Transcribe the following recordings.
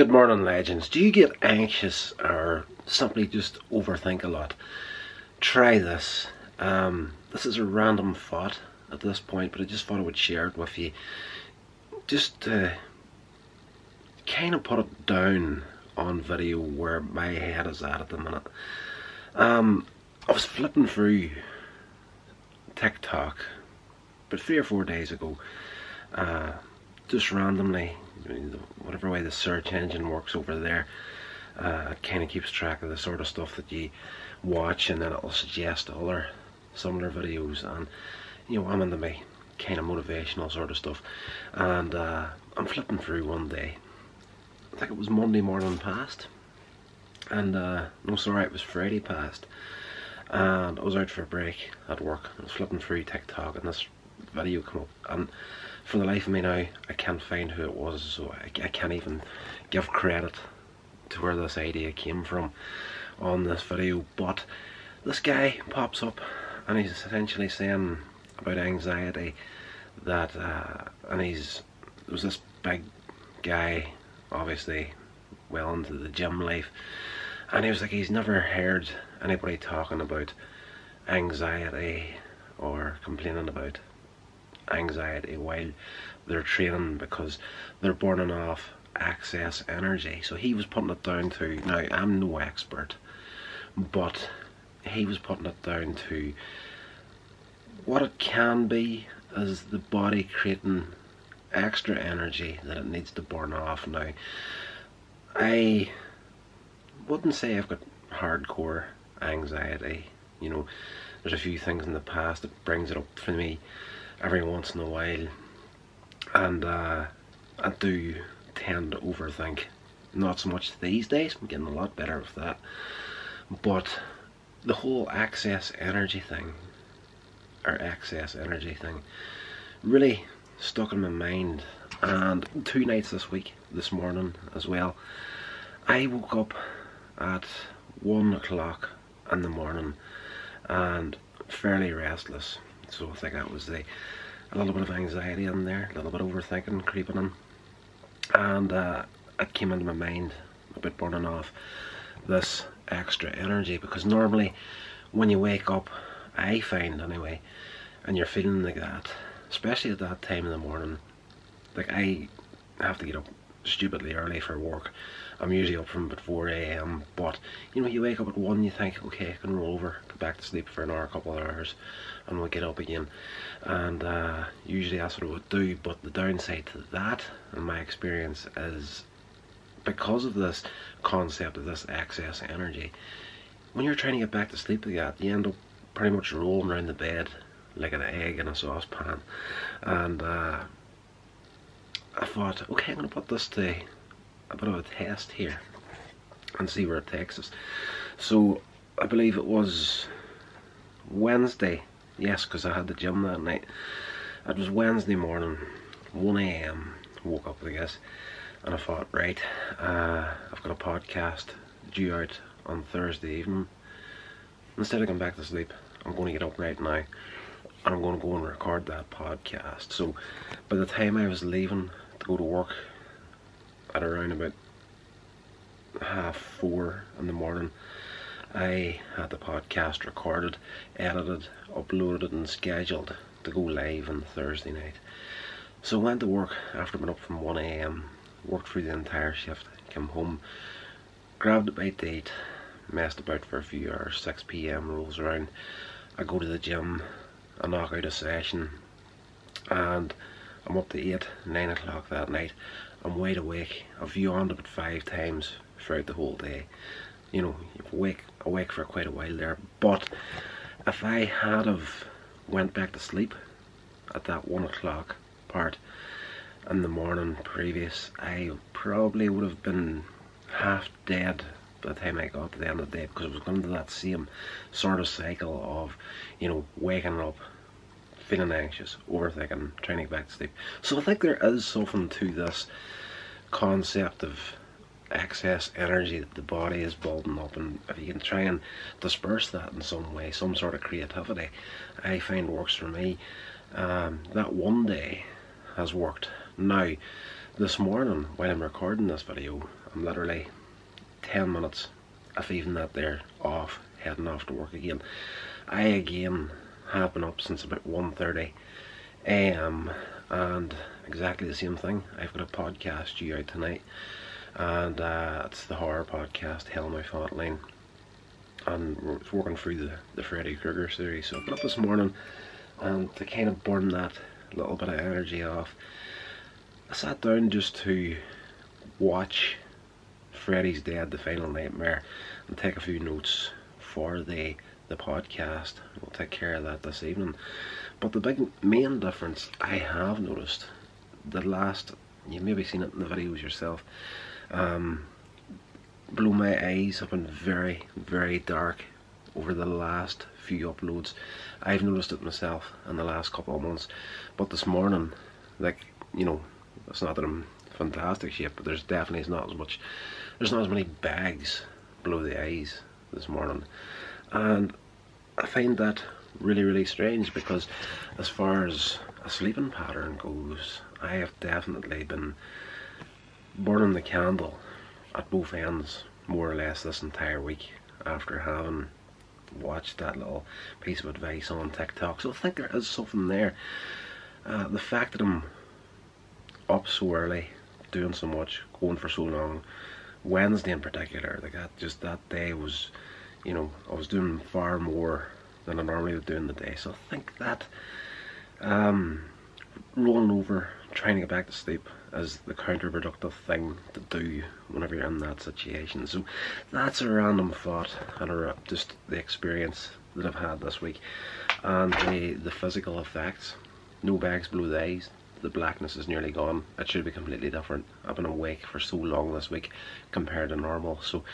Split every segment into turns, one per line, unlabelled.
Good morning, legends. Do you get anxious or simply just overthink a lot? Try this. Um, this is a random thought at this point, but I just thought I would share it with you. Just uh, kind of put it down on video where my head is at at the minute. Um, I was flipping through TikTok, but three or four days ago, uh, just randomly, whatever way the search engine works over there, uh, kind of keeps track of the sort of stuff that you watch, and then it'll suggest other similar videos. And you know, I'm into my kind of motivational sort of stuff, and uh, I'm flipping through one day. I think it was Monday morning past, and uh, no, sorry, it was Friday past, and I was out for a break at work. I was flipping through TikTok, and this video come up, and for the life of me now, I can't find who it was, so I, I can't even give credit to where this idea came from on this video. But this guy pops up, and he's essentially saying about anxiety that, uh, and he's there was this big guy, obviously well into the gym life, and he was like he's never heard anybody talking about anxiety or complaining about anxiety while they're training because they're burning off excess energy. So he was putting it down to, now I'm no expert, but he was putting it down to what it can be is the body creating extra energy that it needs to burn off. Now, I wouldn't say I've got hardcore anxiety, you know, there's a few things in the past that brings it up for me every once in a while and uh, I do tend to overthink. Not so much these days I'm getting a lot better with that but the whole excess energy thing or excess energy thing really stuck in my mind and two nights this week this morning as well I woke up at one o'clock in the morning and fairly restless so I think that was the a little bit of anxiety in there, a little bit overthinking creeping in. And uh, it came into my mind about burning off this extra energy because normally when you wake up, I find anyway, and you're feeling like that, especially at that time in the morning, like I have to get up stupidly early for work. I'm usually up from about 4 a.m. But you know, you wake up at 1, you think, okay, I can roll over, go back to sleep for an hour, a couple of hours, and we'll get up again. And uh, usually that's what I would do. But the downside to that, in my experience, is because of this concept of this excess energy, when you're trying to get back to sleep like that, you end up pretty much rolling around the bed like an egg in a saucepan. And uh, I thought, okay, I'm going to put this to a bit of a test here and see where it takes us. So I believe it was Wednesday, yes, because I had the gym that night. It was Wednesday morning, 1am, woke up I guess, and I thought, right, uh, I've got a podcast due out on Thursday evening. Instead of going back to sleep, I'm going to get up right now and I'm going to go and record that podcast. So by the time I was leaving to go to work at around about half four in the morning I had the podcast recorded, edited, uploaded and scheduled to go live on Thursday night. So went to work after being up from 1am, worked through the entire shift, came home, grabbed a bite to eat, messed about for a few hours, 6pm rolls around, I go to the gym, I knock out a session and I'm up to 8, 9 o'clock that night I'm wide awake. I've yawned about five times throughout the whole day. You know, awake, awake for quite a while there. But if I had have went back to sleep at that one o'clock part in the morning previous, I probably would have been half dead by the time I got to the end of the day because I was going to that same sort of cycle of, you know, waking up, feeling anxious, overthinking, trying to get back to sleep. So I think there is something to this concept of excess energy that the body is building up and if you can try and disperse that in some way, some sort of creativity, I find works for me. Um, that one day has worked. Now, this morning while I'm recording this video, I'm literally 10 minutes if even that there off heading off to work again I again have been up since about 1.30 am and exactly the same thing. I've got a podcast due out tonight and uh, it's the horror podcast Hell My Hotline and we're working through the, the Freddy Krueger series so I got up this morning and to kind of burn that little bit of energy off I sat down just to watch Freddy's Dead, The Final Nightmare and take a few notes for the the podcast. We'll take care of that this evening. But the big main difference I have noticed the last you maybe seen it in the videos yourself um, my eyes have been very very dark over the last few uploads I've noticed it myself in the last couple of months but this morning like you know it's not that I'm fantastic shape but there's definitely not as much there's not as many bags below the eyes this morning and I find that really really strange because as far as a sleeping pattern goes I have definitely been burning the candle at both ends more or less this entire week after having watched that little piece of advice on TikTok. So I think there is something there. Uh, the fact that I'm up so early doing so much going for so long Wednesday in particular like that just that day was you know I was doing far more than I normally would do in the day so I think that. Um, rolling over trying to get back to sleep is the counterproductive thing to do whenever you're in that situation. So that's a random thought and a, just the experience that I've had this week. And the, the physical effects no bags below the eyes the blackness is nearly gone. It should be completely different. I've been awake for so long this week compared to normal. So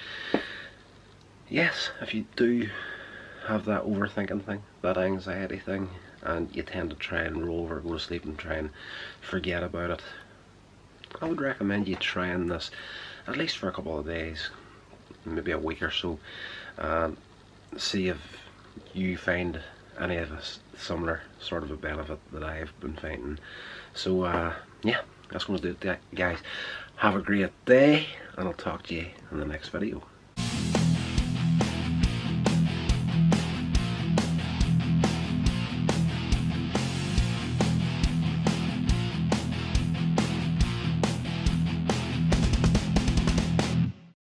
yes if you do have that overthinking thing that anxiety thing and you tend to try and roll over go to sleep and try and forget about it I would recommend you trying this at least for a couple of days maybe a week or so and see if you find any of us similar sort of a benefit that I've been finding. So uh, yeah that's going to do it guys. Have a great day and I'll talk to you in the next video